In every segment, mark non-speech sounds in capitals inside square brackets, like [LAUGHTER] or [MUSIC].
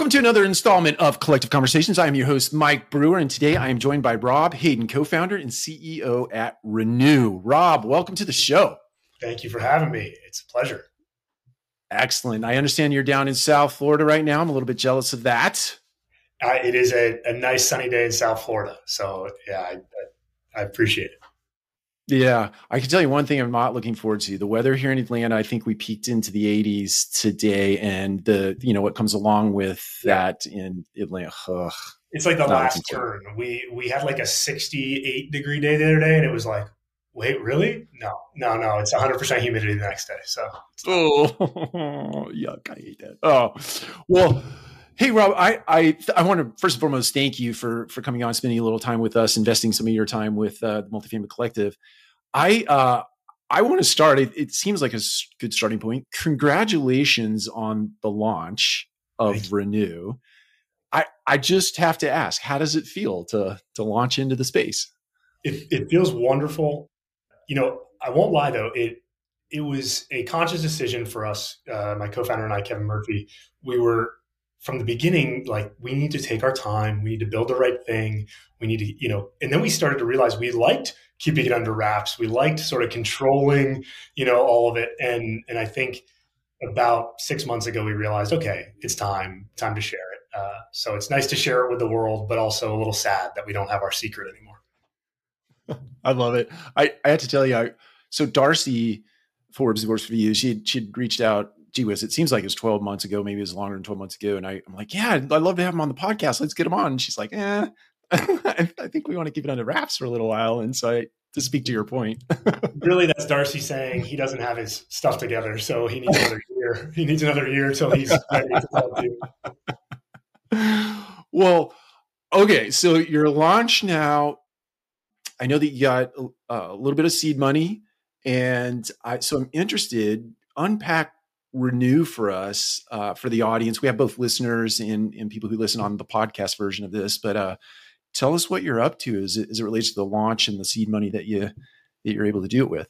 Welcome to another installment of Collective Conversations. I am your host, Mike Brewer, and today I am joined by Rob Hayden, co founder and CEO at Renew. Rob, welcome to the show. Thank you for having me. It's a pleasure. Excellent. I understand you're down in South Florida right now. I'm a little bit jealous of that. Uh, it is a, a, nice sunny day in South Florida. So, yeah, I, I, I appreciate it. Yeah, I can tell you one thing I'm not looking forward to. The weather here in Atlanta, I think we peaked into the 80s today, and the you know what comes along with that in Atlanta. Ugh, it's like the last turn. We we had like a 68 degree day the other day, and it was like, wait, really? No, no, no. It's 100 percent humidity the next day. So, oh, [LAUGHS] yuck! I hate that. Oh, well. Hey Rob, I I I want to first and foremost thank you for for coming on, spending a little time with us, investing some of your time with uh, the Multifamily Collective. I uh, I want to start. It, it, seems like a good starting point. Congratulations on the launch of Renew. I I just have to ask, how does it feel to to launch into the space? It it feels wonderful. You know, I won't lie though. It it was a conscious decision for us, uh, my co-founder and I, Kevin Murphy. We were from the beginning like we need to take our time. We need to build the right thing. We need to you know and then we started to realize we liked keeping it under wraps. We liked sort of controlling you know all of it. And and i think about six months ago we realized okay it's time time to share it. Uh, so it's nice to share it with the world but also a little sad that we don't have our secret anymore. [LAUGHS] I love it. I i had to tell you I, so darcy forbes works for you she she'd reached out gee whiz, it seems like it's 12 months ago, maybe it was longer than 12 months ago. And I, am like, yeah, I'd love to have him on the podcast. Let's get him on. And she's like, eh, [LAUGHS] I think we want to keep it under wraps for a little while. And so I, to speak to your point, [LAUGHS] really, that's Darcy saying he doesn't have his stuff together, so he needs another [LAUGHS] year. He needs another year until he's ready to you. Well, okay, so your launch now. I know that you got a, a little bit of seed money, and I so I'm interested. Unpack renew for us uh, for the audience. We have both listeners and, and people who listen on the podcast version of this, but uh, tell us what you're up to as it, as it relates to the launch and the seed money that you that you're able to do it with.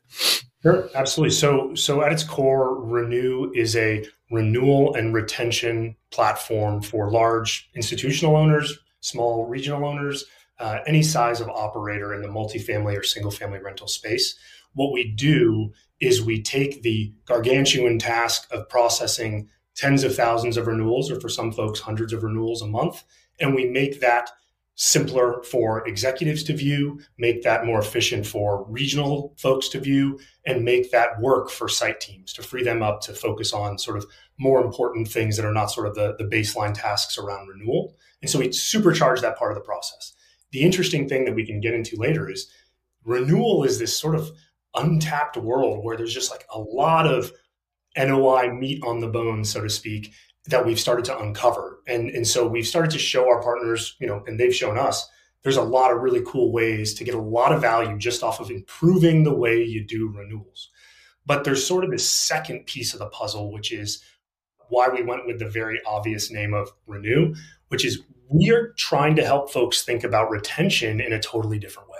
Sure, absolutely. So, so at its core, Renew is a renewal and retention platform for large institutional owners, small regional owners, uh, any size of operator in the multifamily or single family rental space. What we do is we take the gargantuan task of processing tens of thousands of renewals, or for some folks, hundreds of renewals a month, and we make that simpler for executives to view, make that more efficient for regional folks to view, and make that work for site teams to free them up to focus on sort of more important things that are not sort of the, the baseline tasks around renewal. And so we supercharge that part of the process. The interesting thing that we can get into later is renewal is this sort of untapped world where there's just like a lot of NOI meat on the bone, so to speak, that we've started to uncover. And, and so we've started to show our partners, you know, and they've shown us there's a lot of really cool ways to get a lot of value just off of improving the way you do renewals. But there's sort of this second piece of the puzzle, which is why we went with the very obvious name of Renew, which is we are trying to help folks think about retention in a totally different way.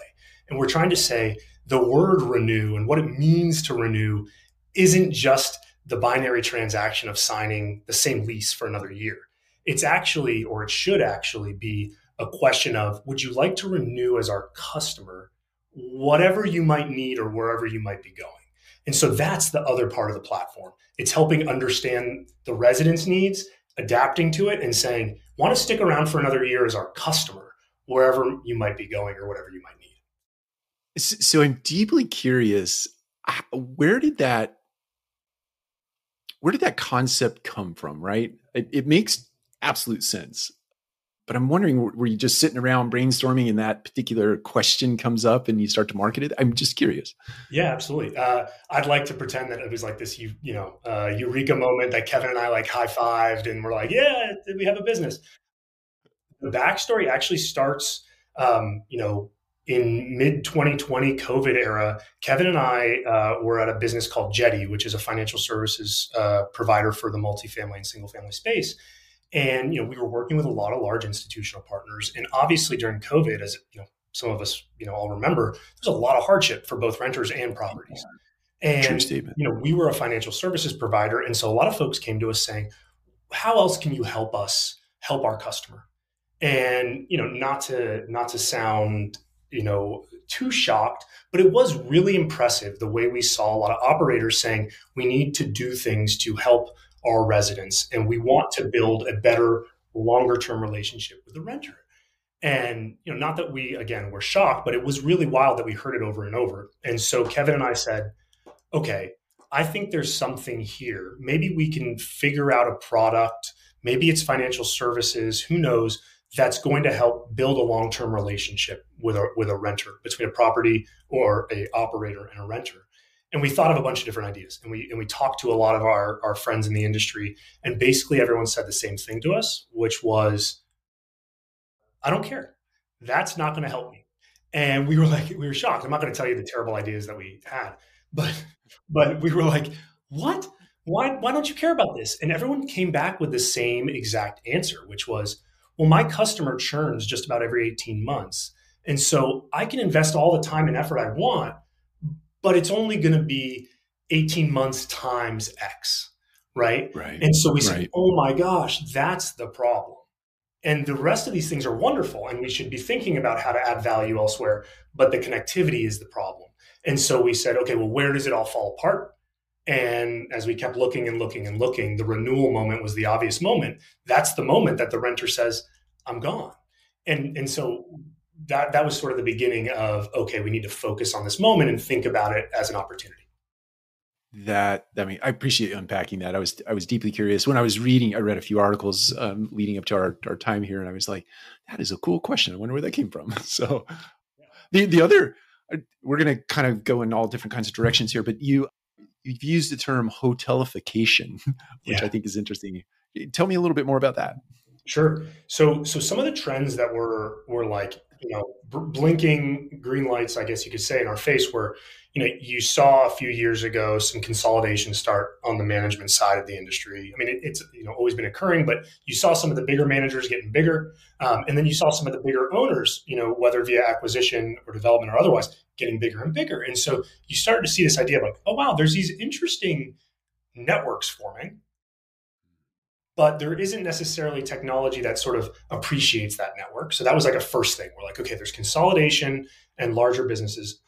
And we're trying to say, the word renew and what it means to renew isn't just the binary transaction of signing the same lease for another year. It's actually, or it should actually be a question of would you like to renew as our customer, whatever you might need or wherever you might be going? And so that's the other part of the platform. It's helping understand the residents' needs, adapting to it, and saying, want to stick around for another year as our customer, wherever you might be going or whatever you might. So I'm deeply curious. Where did that where did that concept come from? Right, it, it makes absolute sense. But I'm wondering, were you just sitting around brainstorming, and that particular question comes up, and you start to market it? I'm just curious. Yeah, absolutely. Uh, I'd like to pretend that it was like this, you you know, uh, eureka moment that Kevin and I like high fived, and we're like, yeah, we have a business. The backstory actually starts, um, you know, in mid 2020 COVID era, Kevin and I uh, were at a business called Jetty, which is a financial services uh, provider for the multifamily and single family space. And you know, we were working with a lot of large institutional partners. And obviously, during COVID, as you know, some of us you know all remember, there's a lot of hardship for both renters and properties. And you know, we were a financial services provider, and so a lot of folks came to us saying, "How else can you help us help our customer. And you know, not to not to sound you know too shocked, but it was really impressive the way we saw a lot of operators saying we need to do things to help our residents and we want to build a better longer term relationship with the renter. And you know, not that we again were shocked, but it was really wild that we heard it over and over. And so Kevin and I said, okay, I think there's something here. Maybe we can figure out a product. Maybe it's financial services. Who knows? That's going to help build a long-term relationship with a with a renter between a property or a operator and a renter. And we thought of a bunch of different ideas, and we and we talked to a lot of our our friends in the industry, and basically everyone said the same thing to us, which was, "I don't care. That's not going to help me." And we were like, we were shocked. I'm not going to tell you the terrible ideas that we had, but but we were like, what? Why, why don't you care about this? And everyone came back with the same exact answer, which was, well, my customer churns just about every 18 months. And so I can invest all the time and effort I want, but it's only going to be 18 months times X. Right. Right. And so we said, right. oh my gosh, that's the problem. And the rest of these things are wonderful, and we should be thinking about how to add value elsewhere. But the connectivity is the problem. And so we said, okay, well, where does it all fall apart? And as we kept looking and looking and looking, the renewal moment was the obvious moment. That's the moment that the renter says, I'm gone. And, and so that, that was sort of the beginning of, okay, we need to focus on this moment and think about it as an opportunity. That I mean, I appreciate you unpacking that. I was I was deeply curious when I was reading. I read a few articles um, leading up to our, our time here, and I was like, "That is a cool question. I wonder where that came from." [LAUGHS] So, the the other we're going to kind of go in all different kinds of directions here, but you you've used the term hotelification, [LAUGHS] which yeah. I think is interesting. Tell me a little bit more about that. Sure. So so some of the trends that were were like you know blinking green lights, I guess you could say, in our face were you know, you saw a few years ago some consolidation start on the management side of the industry. I mean, it, it's you know always been occurring, but you saw some of the bigger managers getting bigger, um, and then you saw some of the bigger owners, you know, whether via acquisition or development or otherwise, getting bigger and bigger. And so you started to see this idea of like, oh wow, there's these interesting networks forming, but there isn't necessarily technology that sort of appreciates that network. So that was like a first thing. We're like, okay, there's consolidation and larger businesses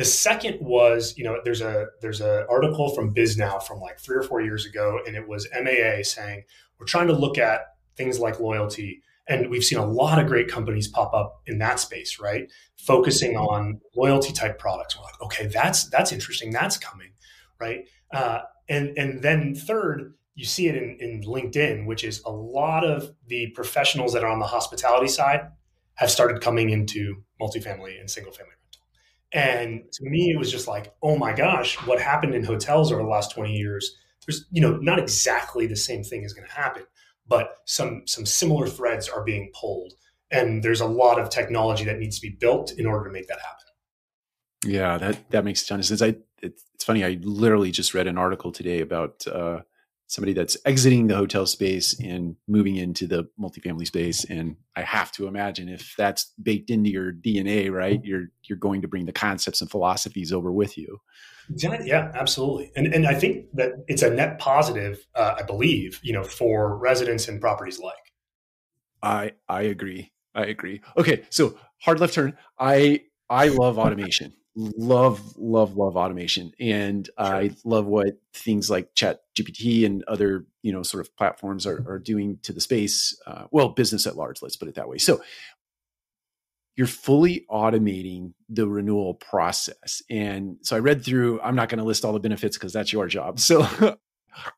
the second was, you know, there's a there's an article from Bisnow from like three or four years ago, and it was MAA saying we're trying to look at things like loyalty, and we've seen a lot of great companies pop up in that space, right? Focusing on loyalty type products. We're like, okay, that's that's interesting. That's coming, right? Uh, and and then third, you see it in, in LinkedIn, which is a lot of the professionals that are on the hospitality side have started coming into multifamily and single family rental. and to me, it was just like, oh my gosh, what happened in hotels over the last 20 years? There's, you know, not exactly the same thing is going to happen, but some some similar threads are being pulled. And there's a lot of technology that needs to be built in order to make that happen. Yeah, that that makes a ton of sense. I it's, it's funny. I literally just read an article today about uh, somebody that's exiting the hotel space and moving into the multifamily space. And i have to imagine if that's baked into your dna right you're you're going to bring the concepts and philosophies over with you. Yeah absolutely. And and i think that it's a net positive uh, i believe you know for residents and properties like i i agree. I agree. Okay so hard left turn. I i love [LAUGHS] automation love love love automation and sure. i love what things like chat gpt and other you know sort of platforms are, are doing to the space uh, well business at large let's put it that way. So you're fully automating the renewal process and so i read through i'm not going to list all the benefits because that's your job. [LAUGHS] So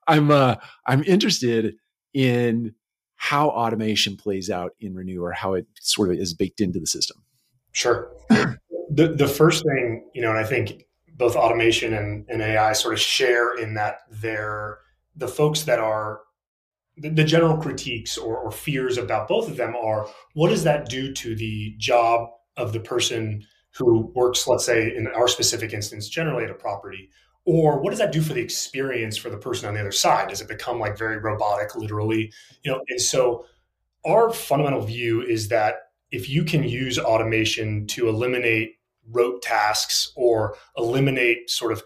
i'm uh i'm interested in how automation plays out in renew or how it sort of is baked into the system. Sure the the first thing you know, and I think both automation and, and AI sort of share in that they're the folks that are the, the general critiques or, or fears about both of them are what does that do to the job of the person who works, let's say, in our specific instance, generally at a property, or what does that do for the experience for the person on the other side? Does it become like very robotic, literally? You know, and so our fundamental view is that if you can use automation to eliminate rote tasks or eliminate sort of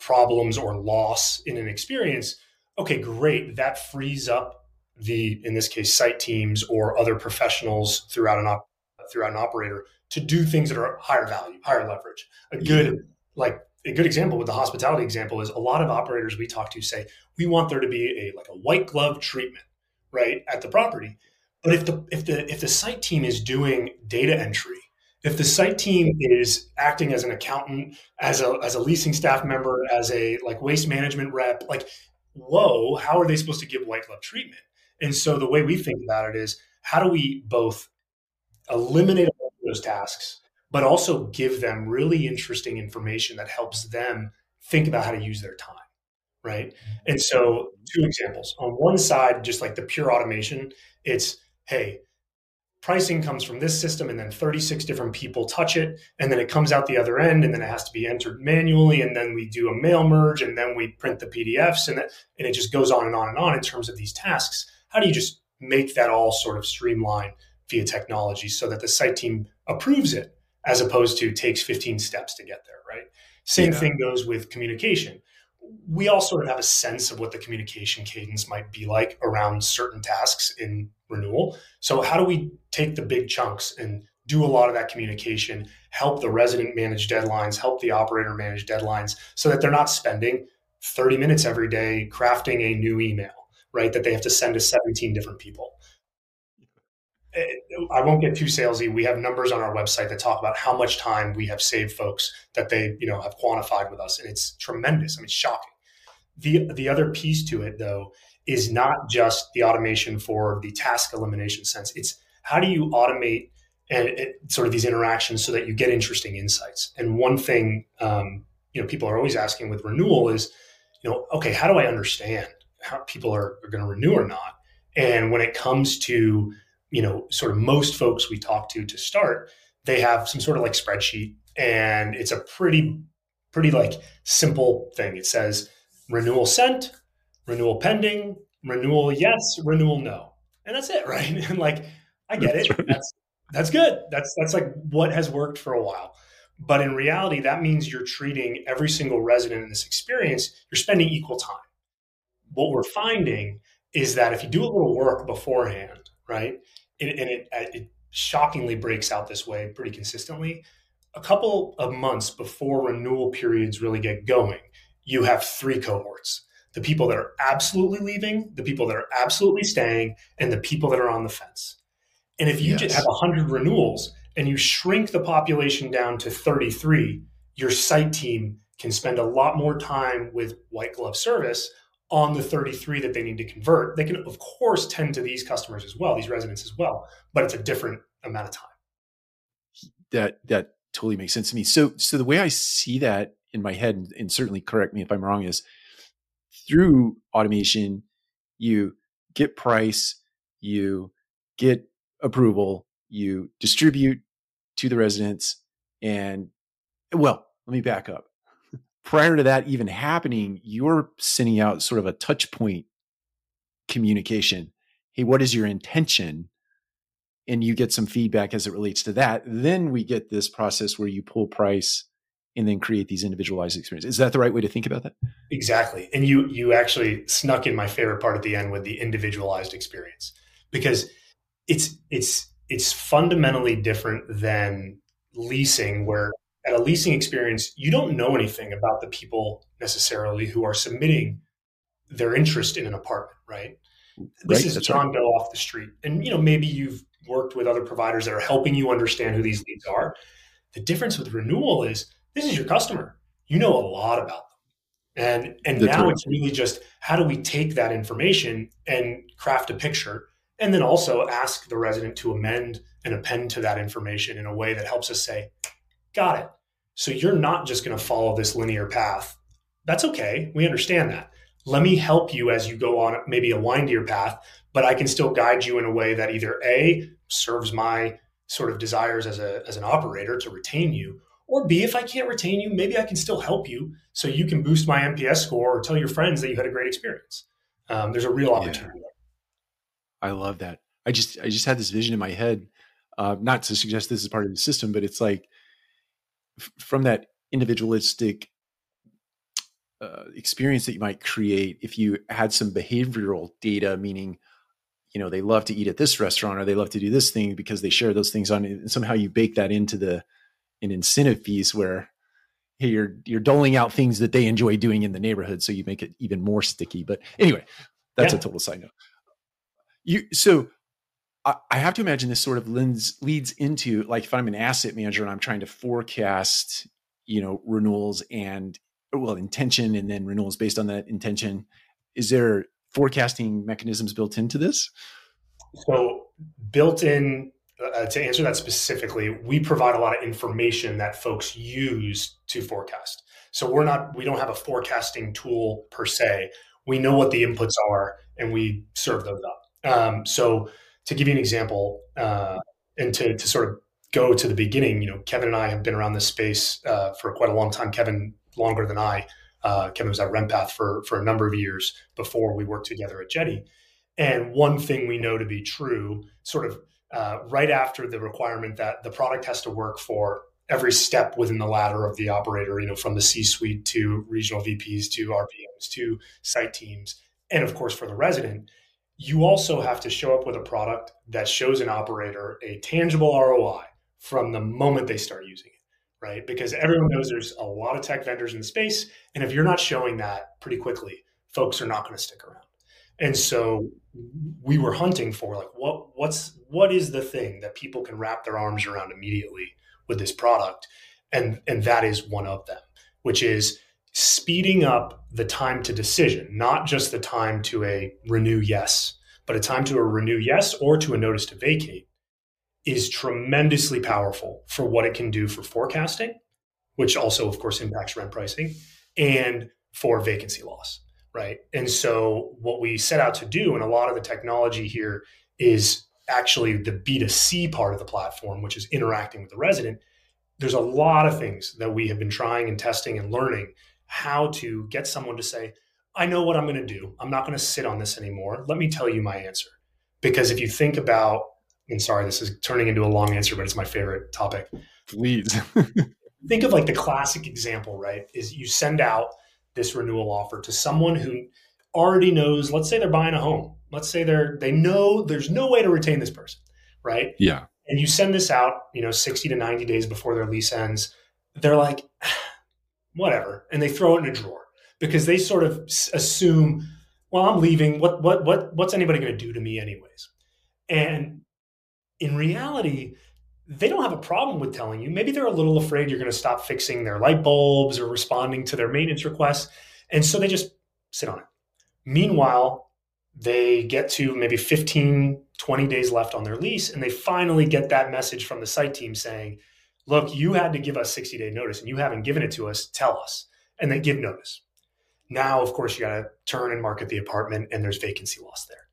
problems or loss in an experience, okay, great. That frees up the in this case site teams or other professionals throughout an op- throughout an operator to do things that are higher value, higher leverage. A good yeah. like a good example with the hospitality example is a lot of operators we talk to say we want there to be a like a white glove treatment right at the property. But if the if the if the site team is doing data entry, if the site team is acting as an accountant, as a as a leasing staff member, as a like waste management rep, like whoa, how are they supposed to give white glove treatment? And so the way we think about it is how do we both eliminate those tasks, but also give them really interesting information that helps them think about how to use their time. Right. And so, two examples. On one side, just like the pure automation, it's hey, pricing comes from this system and then 36 different people touch it and then it comes out the other end and then it has to be entered manually and then we do a mail merge and then we print the pdfs and, that, and it just goes on and on and on in terms of these tasks. How do you just make that all sort of streamline via technology so that the site team approves it as opposed to takes 15 steps to get there right? Same yeah. thing goes with communication we all sort of have a sense of what the communication cadence might be like around certain tasks in renewal. So, how do we take the big chunks and do a lot of that communication, help the resident manage deadlines, help the operator manage deadlines so that they're not spending 30 minutes every day crafting a new email, right? That they have to send to 17 different people. I won't get too salesy. We have numbers on our website that talk about how much time we have saved folks that they, you know, have quantified with us, and it's tremendous. I mean, shocking. The the other piece to it, though, is not just the automation for the task elimination sense. It's how do you automate and sort of these interactions so that you get interesting insights. And one thing, um, you know, people are always asking with renewal is, you know, okay, how do I understand how people are, are going to renew or not? And when it comes to you know, sort of most folks we talk to to start, they have some sort of like spreadsheet and it's a pretty, pretty like simple thing. It says renewal sent, renewal pending, renewal yes, renewal no. And that's it, [LAUGHS] right? And like, I get it. That's that's good. That's that's like what has worked for a while. But in reality, that means you're treating every single resident in this experience, you're spending equal time. What we're finding is that if you do a little work beforehand, right? And, and it, uh, it shockingly breaks out this way pretty consistently. A couple of months before renewal periods really get going, you have three cohorts the people that are absolutely leaving, the people that are absolutely staying, and the people that are on the fence. And if you yes. just have 100 renewals and you shrink the population down to 33, your site team can spend a lot more time with white glove service on the 33 that they need to convert. They can, of course, tend to these customers as well, these residents as well, but it's a different amount of time. That that totally makes sense to me. So so the way I see that in my head, and, and certainly correct me if I'm wrong, is through automation, you get price, you get approval, you distribute to the residents, and well, let me back up prior to that even happening, you're sending out sort of a touch point communication. Hey, what is your intention? And you get some feedback as it relates to that. Then we get this process where you pull price and then create these individualized experiences. Is that the right way to think about that? Exactly. And you you actually snuck in my favorite part at the end with the individualized experience because it's it's it's fundamentally different than leasing where at a leasing experience, you don't know anything about the people necessarily who are submitting their interest in an apartment, right? This right, is John right. Doe off the street. And you know, maybe you've worked with other providers that are helping you understand who these leads are. The difference with renewal is this is your customer. You know a lot about them. And and That's now right. it's really just how do we take that information and craft a picture and then also ask the resident to amend and append to that information in a way that helps us say, Got it. So you're not just going to follow this linear path. That's okay. We understand that. Let me help you as you go on maybe a windier path, but I can still guide you in a way that either A serves my sort of desires as a as an operator to retain you, or B, if I can't retain you, maybe I can still help you so you can boost my NPS score or tell your friends that you had a great experience. Um, there's a real opportunity yeah. I love that. I just I just had this vision in my head, uh, not to suggest this is part of the system, but it's like from that individualistic uh, experience that you might create if you had some behavioral data, meaning you know they love to eat at this restaurant or they love to do this thing because they share those things on and somehow you bake that into the an incentive piece where hey, you're you're doling out things that they enjoy doing in the neighborhood so you make it even more sticky but anyway that's yeah. a total side note you so I, have to imagine this sort of lends leads into like if i'm an asset manager and i'm trying to forecast you know renewals and well intention and then renewals based on that intention is there forecasting mechanisms built into this? So built in uh, to answer that specifically we provide a lot of information that folks use to forecast. So we're not we don't have a forecasting tool per se. We know what the inputs are and we serve those up. Um, so to give you an example uh, and to, to sort of go to the beginning, you know, Kevin and I have been around this space uh, for quite a long time. Kevin longer than I. Uh, Kevin was at RentPath for for a number of years before we worked together at Jetty. And one thing we know to be true, sort of uh, right after the requirement that the product has to work for every step within the ladder of the operator, you know, from the C-suite to regional VPs to RPMs to site teams, and of course for the resident, you also have to show up with a product that shows an operator a tangible ROI from the moment they start using it, right? Because everyone knows there's a lot of tech vendors in the space. And if you're not showing that pretty quickly, folks are not going to stick around. And so we were hunting for like what what's what is the thing that people can wrap their arms around immediately with this product and and that is one of them which is speeding up the time to decision not just the time to a renew yes but a time to a renew yes or to a notice to vacate is tremendously powerful for what it can do for forecasting, which also, of course, impacts rent pricing and for vacancy loss, right? And so, what we set out to do, and a lot of the technology here is actually the B2C part of the platform, which is interacting with the resident. There's a lot of things that we have been trying and testing and learning how to get someone to say, I know what I'm going to do. I'm not going to sit on this anymore. Let me tell you my answer. Because if you think about and sorry, this is turning into a long answer, but it's my favorite topic. Please. [LAUGHS] Think of like the classic example, right? Is you send out this renewal offer to someone who already knows, let's say they're buying a home. Let's say they're they know there's no way to retain this person, right? Yeah. And you send this out, you know, 60 to 90 days before their lease ends. They're like, whatever. And they throw it in a drawer because they sort of assume, well, I'm leaving. What what what what's anybody going to do to me anyways? And in reality, they don't have a problem with telling you. Maybe they're a little afraid you're going to stop fixing their light bulbs or responding to their maintenance requests. And so they just sit on it. Meanwhile, they get to maybe 15, 20 days left on their lease, and they finally get that message from the site team saying, Look, you had to give us 60 day notice and you haven't given it to us. Tell us. And they give notice. Now, of course, you got to turn and market the apartment, and there's vacancy loss there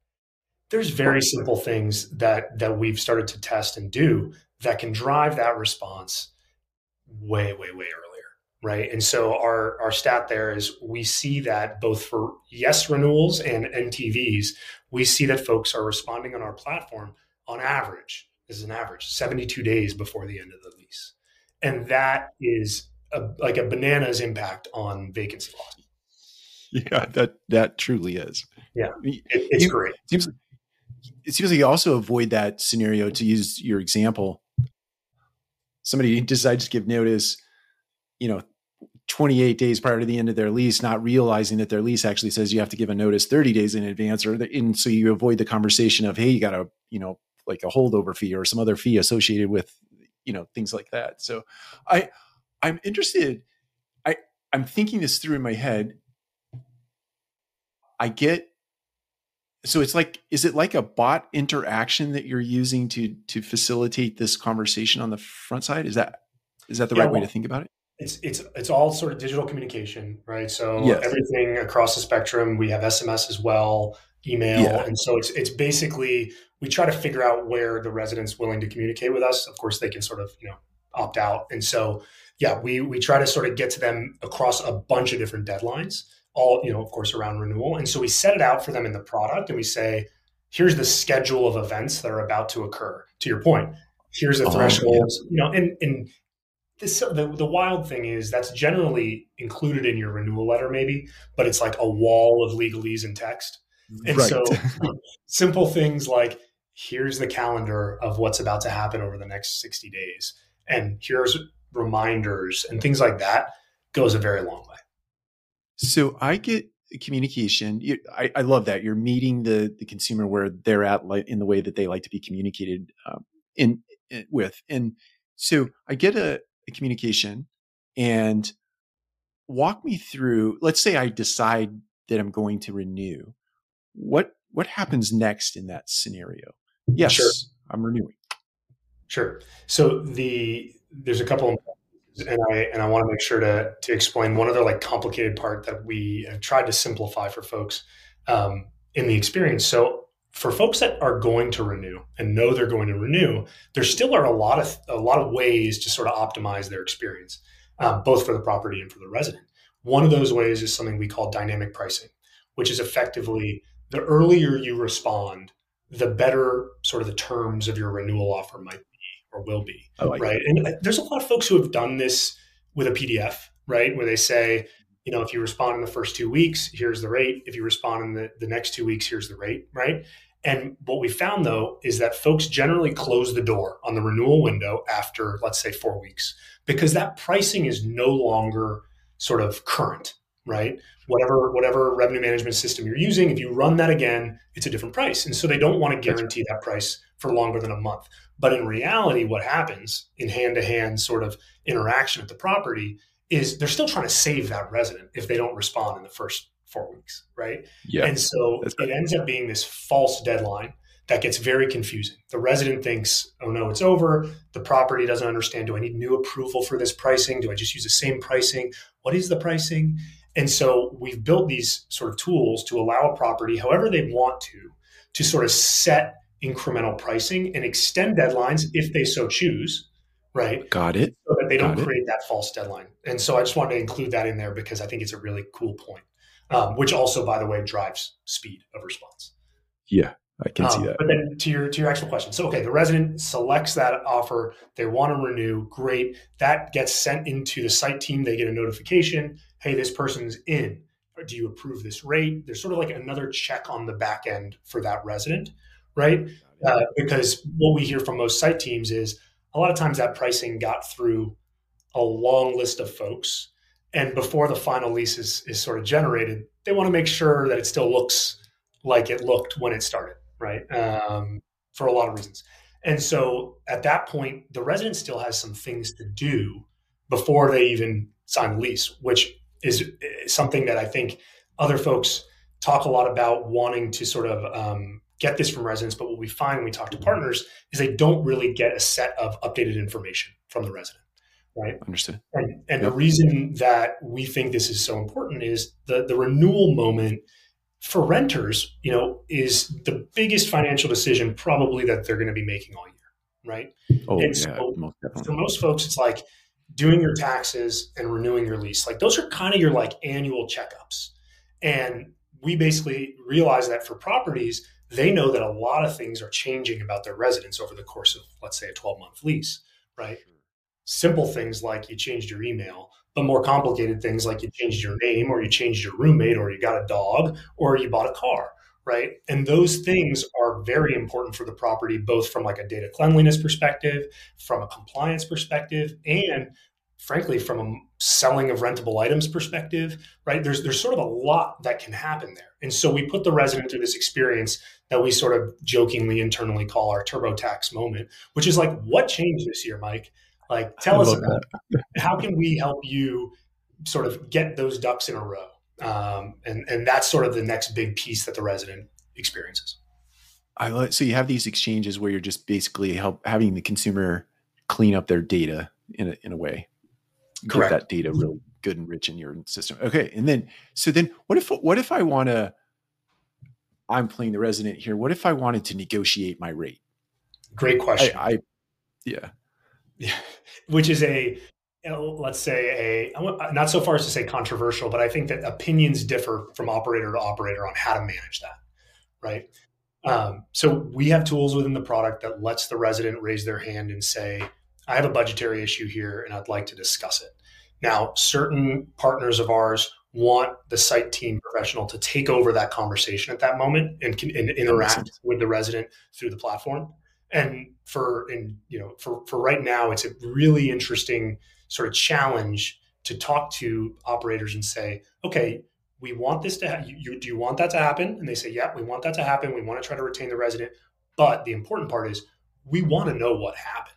there's very simple things that that we've started to test and do that can drive that response way way way earlier right and so our our stat there is we see that both for yes renewals and ntvs we see that folks are responding on our platform on average is an average 72 days before the end of the lease. And that is a, like a bananas impact on vacancy loss. Yeah that that truly is. Yeah it, it's you, great. seems it seems like you also avoid that scenario to use your example. Somebody decides to give notice, you know, 28 days prior to the end of their lease, not realizing that their lease actually says you have to give a notice 30 days in advance, or the, and so you avoid the conversation of, hey, you got to, you know, like a holdover fee or some other fee associated with, you know, things like that. So, I, I'm interested. I, I'm thinking this through in my head. I get so it's like is it like a bot interaction that you're using to to facilitate this conversation on the front side is that is that the yeah, right well, way to think about it it's it's it's all sort of digital communication right so yes. everything across the spectrum we have sms as well email yeah. and so it's it's basically we try to figure out where the resident's willing to communicate with us of course they can sort of you know opt out and so yeah we we try to sort of get to them across a bunch of different deadlines all, you know, of course, around renewal. And so we set it out for them in the product and we say, here's the schedule of events that are about to occur. To your point, here's the oh, thresholds, yeah. you know, and, and this, the, the wild thing is that's generally included in your renewal letter, maybe, but it's like a wall of legalese and text. And right. so [LAUGHS] simple things like here's the calendar of what's about to happen over the next 60 days. And here's reminders and things like that goes a very long way. So I get communication. I, I love that you're meeting the the consumer where they're at, in the way that they like to be communicated um, in, in, with. And so I get a, a communication, and walk me through. Let's say I decide that I'm going to renew. What what happens next in that scenario? Yes, sure. I'm renewing. Sure. So the there's a couple and I and I want to make sure to to explain one other like complicated part that we have tried to simplify for folks um, in the experience. So for folks that are going to renew and know they're going to renew, there still are a lot of a lot of ways to sort of optimize their experience, um, both for the property and for the resident. One of those ways is something we call dynamic pricing, which is effectively the earlier you respond, the better sort of the terms of your renewal offer might be or will be. Right. That. And uh, there's a lot of folks who have done this with a PDF, right? Where they say, you know, if you respond in the first two weeks, here's the rate. If you respond in the, the next two weeks, here's the rate, right? And what we found though is that folks generally close the door on the renewal window after, let's say, four weeks, because that pricing is no longer sort of current, right? Whatever whatever revenue management system you're using, if you run that again, it's a different price. And so they don't want to guarantee that price for longer than a month. But in reality, what happens in hand-to-hand sort of interaction at the property is they're still trying to save that resident if they don't respond in the first four weeks, right? Yeah. And so it ends up being this false deadline that gets very confusing. The resident thinks, oh no, it's over. The property doesn't understand. Do I need new approval for this pricing? Do I just use the same pricing? What is the pricing? And so we've built these sort of tools to allow a property, however they want to, to sort of set incremental pricing and extend deadlines if they so choose, right? Got it. So that they don't create that false deadline. And so I just wanted to include that in there because I think it's a really cool point, um, which also, by the way, drives speed of response. Yeah. I can um, see that. But then to your to your actual question. So okay, the resident selects that offer, they want to renew, great. That gets sent into the site team, they get a notification, hey, this person's in. Do you approve this rate? There's sort of like another check on the back end for that resident, right? Uh, because what we hear from most site teams is a lot of times that pricing got through a long list of folks. And before the final lease is, is sort of generated, they want to make sure that it still looks like it looked when it started right? Um, for a lot of reasons. And so at that point, the resident still has some things to do before they even sign a lease, which is something that I think other folks talk a lot about wanting to sort of um, get this from residents. But what we find when we talk to partners is they don't really get a set of updated information from the resident. Right. Understood. And, and yep. the reason that we think this is so important is the, the renewal moment for renters, you know, is the biggest financial decision probably that they're going to be making all year, right? Oh, and yeah, so most for most folks, it's like doing your taxes and renewing your lease. Like those are kind of your like annual checkups. And we basically realize that for properties, they know that a lot of things are changing about their residence over the course of, let's say, a 12 month lease, right? Simple things like you changed your email but more complicated things like you changed your name or you changed your roommate or you got a dog or you bought a car right? And those things are very important for the property both from like a data cleanliness perspective from a compliance perspective and frankly from a selling of rentable items perspective right? There's there's sort of a lot that can happen there. And so we put the resident through this experience that we sort of jokingly internally call our turbotax moment which is like what changed this year mike? Like, tell us about how can we help you sort of get those ducks in a row? Um, and and that's sort of the next big piece that the resident experiences. I so you have these exchanges where you're just basically help having the consumer clean up their data in a, in a way, Correct. get that data really good and rich in your system. Okay, and then so then what if what if I want to? I'm playing the resident here. What if I wanted to negotiate my rate? Great question. I, I yeah. [LAUGHS] which is a let's say a not so far as to say controversial, but I think that opinions differ from operator to operator on how to manage that, right? Um, so we have tools within the product that lets the resident raise their hand and say, "I have a budgetary issue here, and I'd like to discuss it." Now, certain partners of ours want the site team professional to take over that conversation at that moment and, can, and interact with the resident through the platform. And for in you know for for right now, it's a really interesting sort of challenge to talk to operators and say, okay, we want this to ha- you, you, do you want that to happen? And they say, yeah, we want that to happen. We want to try to retain the resident, but the important part is we want to know what happened.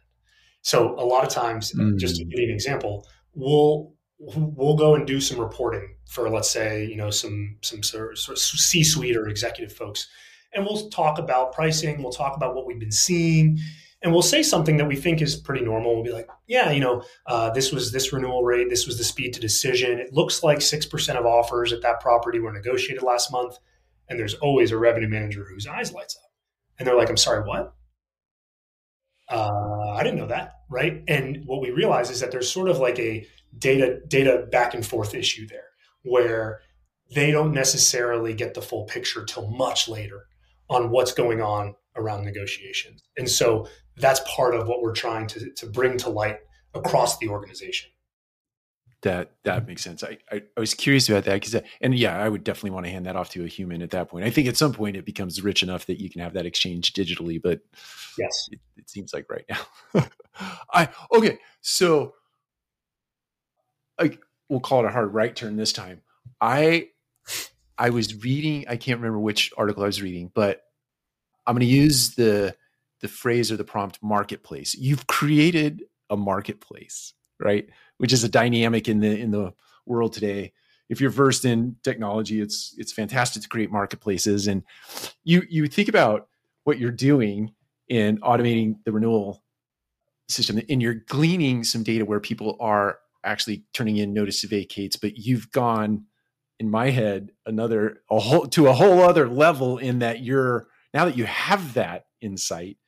So a lot of times, mm. just to give you an example, we'll we'll go and do some reporting for let's say you know some some sort of c-suite or executive folks and we'll talk about pricing we'll talk about what we've been seeing and we'll say something that we think is pretty normal. We'll be like yeah you know uh, this was this renewal rate. This was the speed to decision. It looks like 6% of offers at that property were negotiated last month and there's always a revenue manager whose eyes lights up. And they're like i'm sorry what? Uh, i didn't know that right? And what we realize is that there's sort of like a data data back and forth issue there where they don't necessarily get the full picture till much later on what's going on around negotiations. And so that's part of what we're trying to, to bring to light across the organization. That that makes sense. I, I, I was curious about that because uh, and yeah, I would definitely want to hand that off to a human at that point. I think at some point it becomes rich enough that you can have that exchange digitally, but yes, it, it seems like right now. [LAUGHS] I okay, so I, we'll call it a hard right turn this time. I I was reading, I can't remember which article I was reading, but I'm going to use the the phrase or the prompt marketplace. You've created a marketplace, right? Which is a dynamic in the in the world today. If you're versed in technology, it's it's fantastic to create marketplaces and you you think about what you're doing in automating the renewal system and you're gleaning some data where people are actually turning in notice to vacates, but you've gone in my head another a whole to a whole other level in that you're now that you have that insight,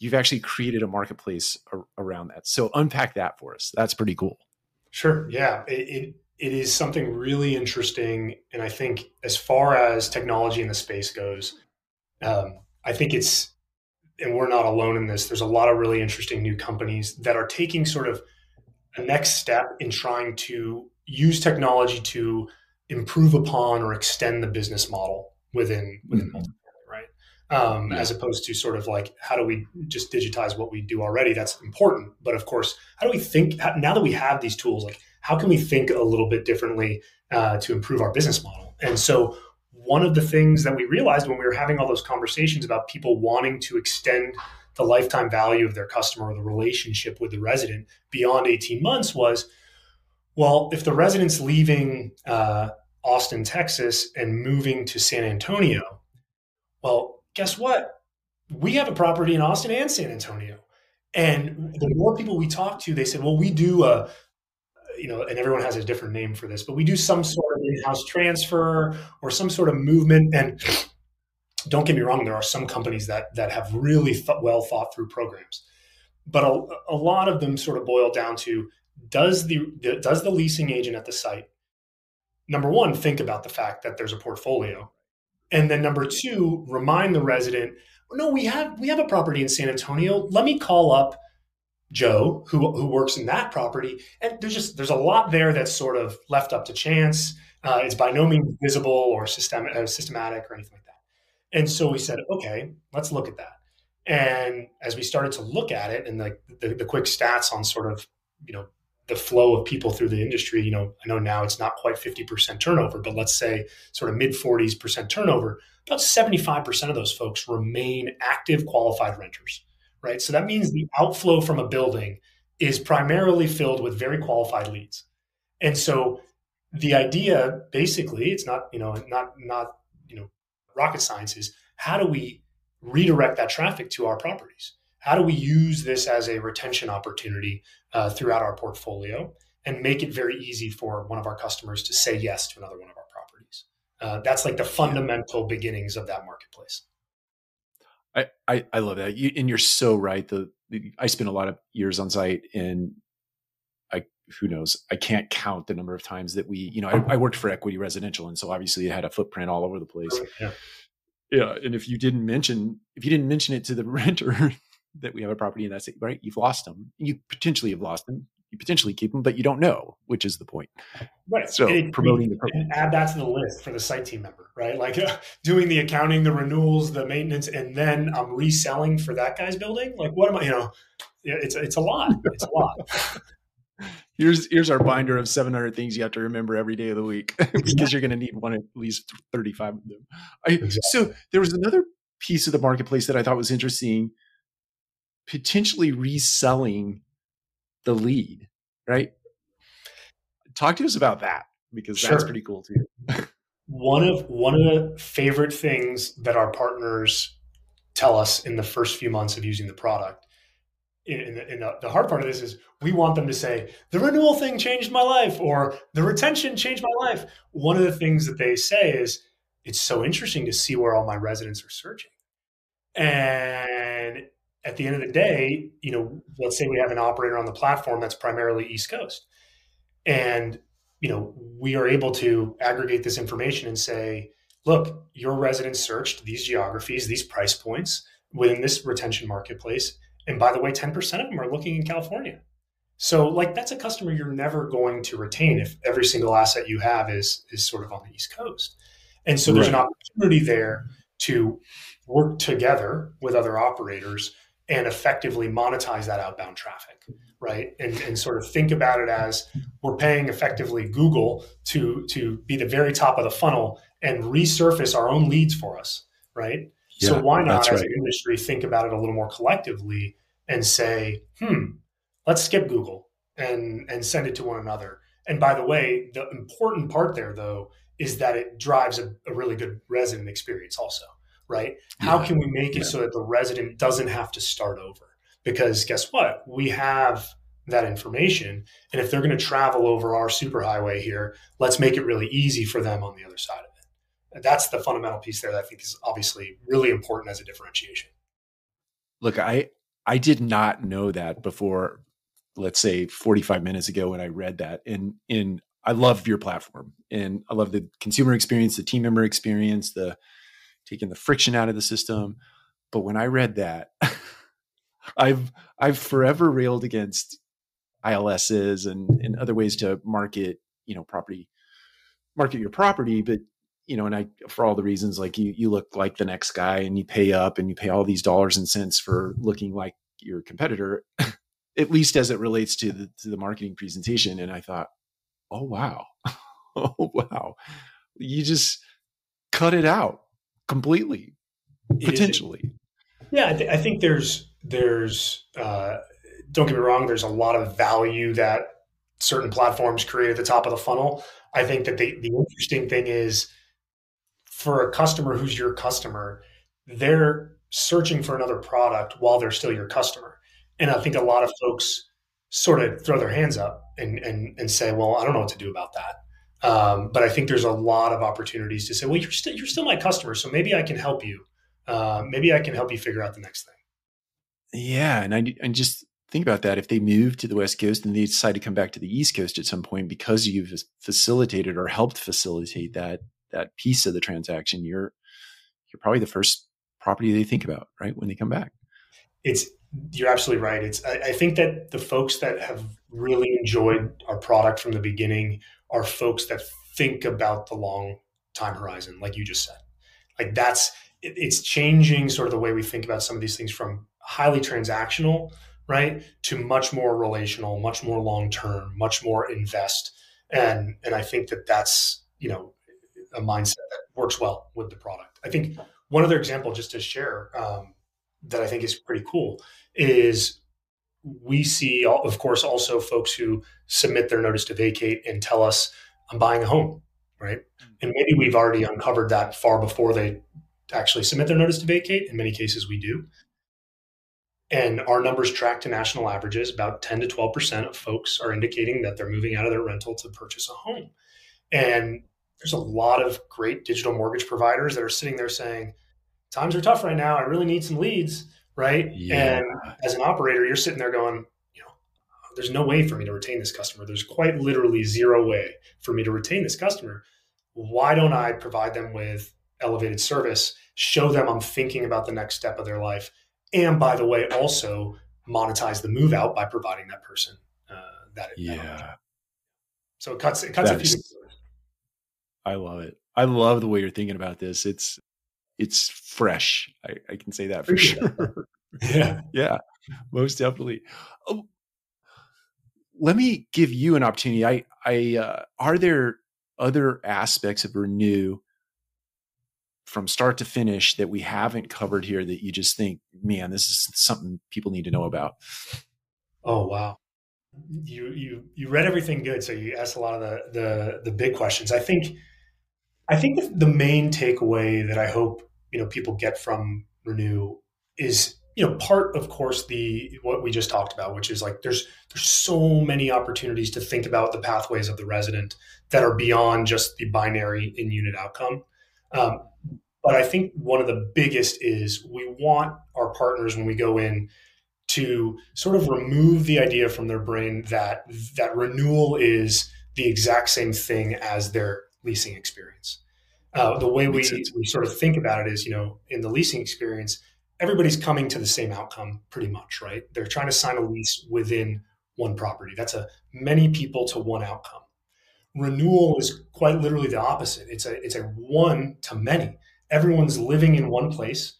you've actually created a marketplace ar- around that. So unpack that for us. That's pretty cool. Sure. Yeah. It, it, it is something really interesting. And I think as far as technology in the space goes, um, I think it's, and we're not alone in this, there's a lot of really interesting new companies that are taking sort of a next step in trying to use technology to improve upon or extend the business model within within mm-hmm. Um, yeah. As opposed to sort of like how do we just digitize what we do already? That's important, but of course, how do we think now that we have these tools? Like, how can we think a little bit differently uh, to improve our business model? And so, one of the things that we realized when we were having all those conversations about people wanting to extend the lifetime value of their customer or the relationship with the resident beyond 18 months was well, if the resident's leaving uh, Austin, Texas, and moving to San Antonio, well, guess what? We have a property in Austin and San Antonio. And the more people we talk to, they said, well, we do a, you know, and everyone has a different name for this, but we do some sort of in-house transfer or some sort of movement. And don't get me wrong, there are some companies that that have really th- well thought through programs, but a, a, lot of them sort of boil down to does the, the does the leasing agent at the site number one think about the fact that there's a portfolio, and then number two remind the resident, no, we have we have a property in San Antonio. Let me call up Joe who who works in that property, and there's just there's a lot there that's sort of left up to chance. Uh, it's by no means visible or system, uh, systematic or anything like that. And so we said, okay, let's look at that. And as we started to look at it and the, the, the quick stats on sort of, you know, the flow of people through the industry, you know, I know now it's not quite 50% turnover, but let's say sort of mid 40s percent turnover, about 75% of those folks remain active qualified renters, right? So that means the outflow from a building is primarily filled with very qualified leads. And so the idea basically, it's not, you know, not, not, you know, rocket science is how do we redirect that traffic to our properties? How do we use this as a retention opportunity uh, throughout our portfolio and make it very easy for one of our customers to say yes to another one of our properties? Uh, that's like the fundamental beginnings of that marketplace. I, I, I love that. You, and you're so right. The, the, I spent a lot of years on site and I, who knows, I can't count the number of times that we, you know, I, I worked for equity residential. And so obviously it had a footprint all over the place. Yeah. Yeah. And if you didn't mention, if you didn't mention it to the [LAUGHS] renter that we have a property in that state, right? You've lost them. You potentially have lost them. you potentially keep them, but you don't know, which is the point. Right. So it, promoting the program. add that to the list for the site team member, right? Like uh, [LAUGHS] doing the accounting, the renewals, the maintenance, and then I'm reselling for that guy's building. Like, what am I? You know, it's it's a lot. It's a lot. [LAUGHS] [LAUGHS] here's here's our binder of 700 things you have to remember every day of the week because you're going to need one at least 35 of them. I, exactly. So there was another piece of the marketplace that I thought was interesting, potentially reselling the lead, right? Talk to us about that because sure. that's pretty cool too. one of one of the favorite things that our partners tell us in the first few months of using the product in, the, in the, the, hard part of this is we want them to say the renewal thing changed my life or the retention changed my life one of the things that they say is it's so interesting to see where all my residents are searching and at the end of the day you know let's say we have an operator on the platform that's primarily east coast and you know we are able to aggregate this information and say look your residents searched these geographies these price points within this retention marketplace and by the way, 10% of them are looking in California. So like that's a customer you're never going to retain if every single asset you have is is sort of on the East Coast. And so there's right. an opportunity there to work together with other operators and effectively monetize that outbound traffic, right? And, and sort of think about it as we're paying effectively Google to to be the very top of the funnel and resurface our own leads for us, right? Yeah, so why not, as right. an industry, think about it a little more collectively and say, "Hmm, let's skip Google and and send it to one another." And by the way, the important part there, though, is that it drives a, a really good resident experience, also, right? Yeah. How can we make it yeah. so that the resident doesn't have to start over? Because guess what? We have that information. And if they're going to travel over our superhighway here, let's make it really easy for them on the other side of it that's the fundamental piece there that I think is obviously really important as a differentiation. Look, I I did not know that before let's say 45 minutes ago when I read that. And in I love your platform and I love the consumer experience, the team member experience, the taking the friction out of the system. But when I read that, [LAUGHS] I've I've forever railed against ILSs and, and other ways to market, you know, property, market your property. But you know, and I, for all the reasons, like you, you look like the next guy and you pay up and you pay all these dollars and cents for looking like your competitor, [LAUGHS] at least as it relates to the, to the marketing presentation. And I thought, oh, wow. [LAUGHS] oh, wow. You just cut it out completely, potentially. Yeah. I, th- I think there's, there's, uh, don't get me wrong, there's a lot of value that certain platforms create at the top of the funnel. I think that the, the interesting thing is for a customer who's your customer, they're searching for another product while they're still your customer. And I think a lot of folks sort of throw their hands up and and, and say, well, I don't know what to do about that. Um, but I think there's a lot of opportunities to say, well, you're still you're still my customer, so maybe I can help you. Uh, maybe I can help you figure out the next thing. Yeah, and I and just think about that. If they move to the West Coast and they decide to come back to the East Coast at some point because you've facilitated or helped facilitate that, that piece of the transaction, you're you're probably the first property they think about, right, when they come back. It's you're absolutely right. It's I, I think that the folks that have really enjoyed our product from the beginning are folks that think about the long time horizon, like you just said. Like that's it, it's changing sort of the way we think about some of these things from highly transactional, right, to much more relational, much more long term, much more invest. And and I think that that's you know a mindset that works well with the product. I think one other example, just to share, um, that I think is pretty cool is we see, of course, also folks who submit their notice to vacate and tell us, I'm buying a home, right? Mm. And maybe we've already uncovered that far before they actually submit their notice to vacate. In many cases, we do. And our numbers track to national averages. About 10 to 12% of folks are indicating that they're moving out of their rental to purchase a home. And there's a lot of great digital mortgage providers that are sitting there saying, times are tough right now. I really need some leads. Right. Yeah. And as an operator, you're sitting there going, you know, there's no way for me to retain this customer. There's quite literally zero way for me to retain this customer. Why don't I provide them with elevated service, show them I'm thinking about the next step of their life? And by the way, also monetize the move out by providing that person uh, that. Yeah. That so it cuts it cuts that a few. I love it. I love the way you're thinking about this. It's it's fresh. I, I can say that for sure. [LAUGHS] yeah. Yeah. Most definitely. Oh, let me give you an opportunity. I I uh, are there other aspects of Renew from start to finish that we haven't covered here that you just think, man, this is something people need to know about? Oh wow. You you you read everything good, so you asked a lot of the the the big questions. I think I think the main takeaway that I hope you know people get from Renew is you know part of course the what we just talked about, which is like there's there's so many opportunities to think about the pathways of the resident that are beyond just the binary in unit outcome. Um, but I think one of the biggest is we want our partners when we go in to sort of remove the idea from their brain that that renewal is the exact same thing as their leasing experience. Uh, the way we, we sort of think about it is, you know, in the leasing experience, everybody's coming to the same outcome pretty much, right? They're trying to sign a lease within one property. That's a many people to one outcome. Renewal is quite literally the opposite. It's a it's a one to many. Everyone's living in one place.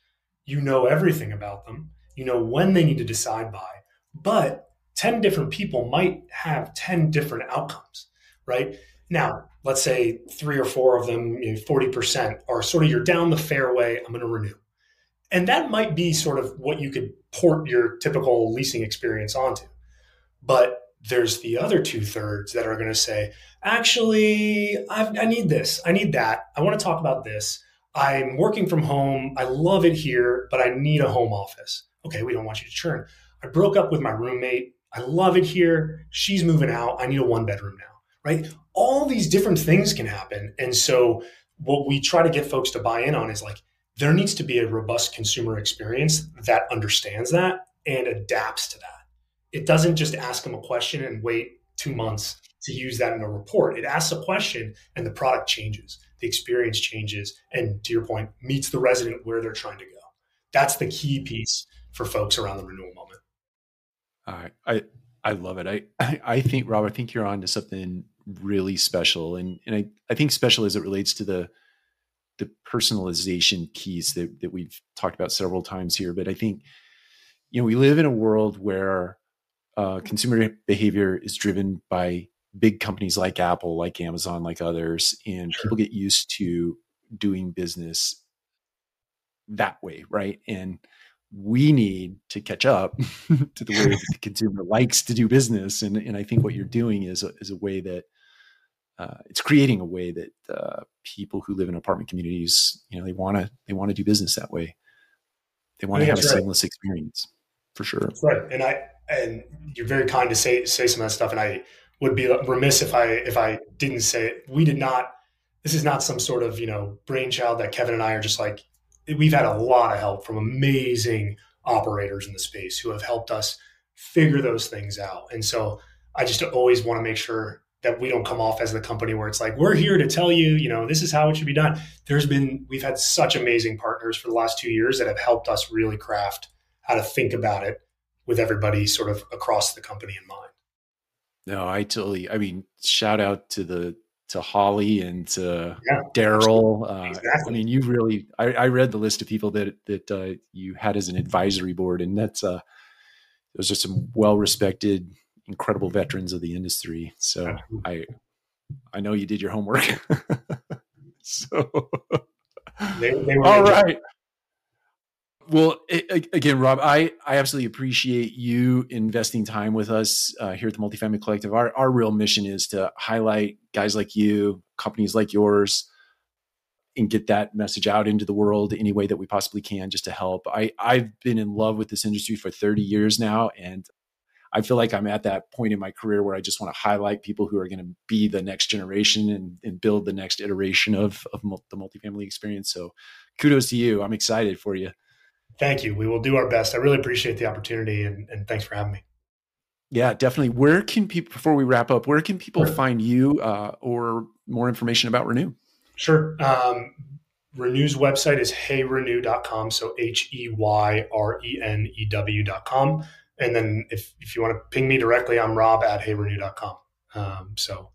You know everything about them. You know when they need to decide by. But 10 different people might have 10 different outcomes, right? Now, let's say three or four of them, you know, 40% are sort of you're down the fairway, I'm going to renew. And that might be sort of what you could port your typical leasing experience onto. But there's the other two thirds that are going to say, actually, I've, i need this. I need that. I want to talk about this. I'm working from home. I love it here, but I need a home office. Okay, we don't want you to churn. I broke up with my roommate. I love it here. She's moving out. I need a one bedroom now, right? All these different things can happen. And so, what we try to get folks to buy in on is like, there needs to be a robust consumer experience that understands that and adapts to that. It doesn't just ask them a question and wait two months to use that in a report. It asks a question and the product changes, the experience changes, and to your point, meets the resident where they're trying to go. That's the key piece for folks around the renewal moment. All right. I I love it. I I think Rob, I think you're on to something really special. And and I, I think special as it relates to the the personalization piece that, that we've talked about several times here. But I think, you know, we live in a world where uh, consumer behavior is driven by big companies like Apple, like Amazon, like others, and sure. people get used to doing business that way, right? And we need to catch up [LAUGHS] to the way the [LAUGHS] consumer likes to do business. And, and I think what you're doing is a, is a way that uh, it's creating a way that uh, people who live in apartment communities, you know, they want to they want to do business that way. They want to have a right. seamless experience, for sure. That's right, and I and you're very kind to say say some of that stuff, and I would be remiss if I if I didn't say it. We did not. This is not some sort of you know brainchild that Kevin and I are just like. We've had a lot of help from amazing operators in the space who have helped us figure those things out, and so I just always want to make sure that we don't come off as the company where it's like we're here to tell you you know this is how it should be done. There's been we've had such amazing partners for the last two years that have helped us really craft how to think about it with everybody sort of across the company in mind. No i totally i mean shout out to the to holly and to yeah, daryl uh, exactly. i mean you really I, I, read the list of people that that uh, you had as an advisory board and that's uh those are some well respected incredible veterans of the industry. So I I know you did your homework. [LAUGHS] so they, they all right. Well, it, again, Rob, I, I absolutely appreciate you investing time with us uh, here at the Multifamily Collective. Our, our real mission is to highlight guys like you, companies like yours, and get that message out into the world any way that we possibly can just to help. I, I've been in love with this industry for 30 years now, and I feel like I'm at that point in my career where I just want to highlight people who are going to be the next generation and, and build the next iteration of, of the multifamily experience. So kudos to you. I'm excited for you. Thank you. We will do our best. I really appreciate the opportunity and, and thanks for having me. Yeah, definitely. Where can people, before we wrap up, where can people sure. find you uh, or more information about Renew? Sure. Um, Renew's website is heyrenew.com. So H E Y R E N E W.com and then if, if you want to ping me directly, I'm rob at heyrenew.com. Um, so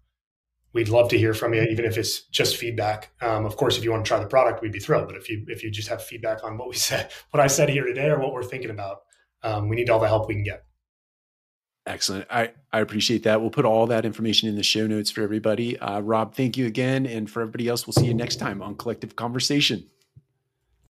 we'd love to hear from you, even if it's just feedback. Um, of course, if you want to try the product, we'd be thrilled. But if you if you just have feedback on what we [LAUGHS] said, what I said here today, or what we're thinking about, um, we need all the help we can get. Excellent. I, I appreciate that. We'll put all that information in the show notes for everybody. Uh, Rob, thank you again. And for everybody else, we'll see you next time on Collective Conversation.